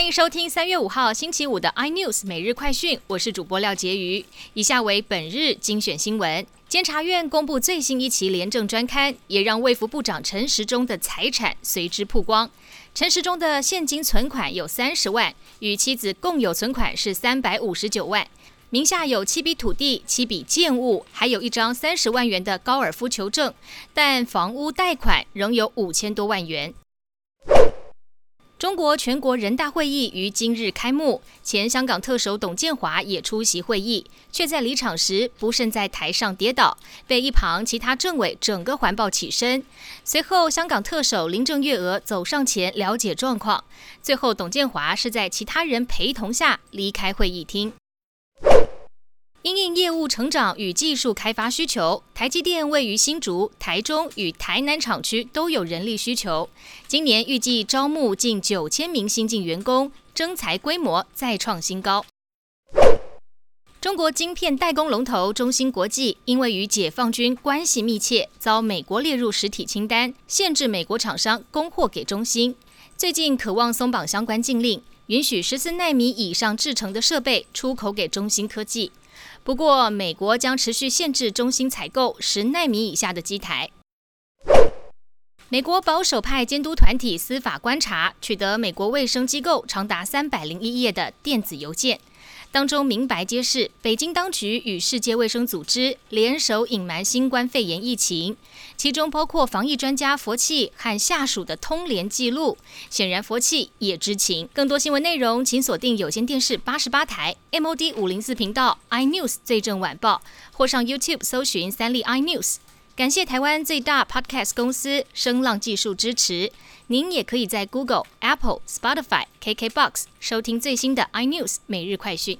欢迎收听三月五号星期五的 iNews 每日快讯，我是主播廖杰瑜。以下为本日精选新闻：监察院公布最新一期廉政专刊，也让卫福部长陈时中的财产随之曝光。陈时中的现金存款有三十万，与妻子共有存款是三百五十九万，名下有七笔土地、七笔建物，还有一张三十万元的高尔夫球证，但房屋贷款仍有五千多万元。中国全国人大会议于今日开幕，前香港特首董建华也出席会议，却在离场时不慎在台上跌倒，被一旁其他政委整个环抱起身。随后，香港特首林郑月娥走上前了解状况，最后董建华是在其他人陪同下离开会议厅。因应业务成长与技术开发需求，台积电位于新竹、台中与台南厂区都有人力需求。今年预计招募近九千名新进员工，征才规模再创新高。中国晶片代工龙头中芯国际，因为与解放军关系密切，遭美国列入实体清单，限制美国厂商供货给中芯。最近渴望松绑相关禁令，允许十四纳米以上制成的设备出口给中芯科技。不过，美国将持续限制中芯采购十纳米以下的机台。美国保守派监督团体司法观察取得美国卫生机构长达三百零一页的电子邮件。当中明白揭示，北京当局与世界卫生组织联手隐瞒新冠肺炎疫情，其中包括防疫专家佛气和下属的通联记录。显然，佛气也知情。更多新闻内容，请锁定有线电视八十八台 MOD 五零四频道 iNews 最正晚报，或上 YouTube 搜寻三立 iNews。感谢台湾最大 Podcast 公司声浪技术支持。您也可以在 Google、Apple、Spotify、KKBox 收听最新的 iNews 每日快讯。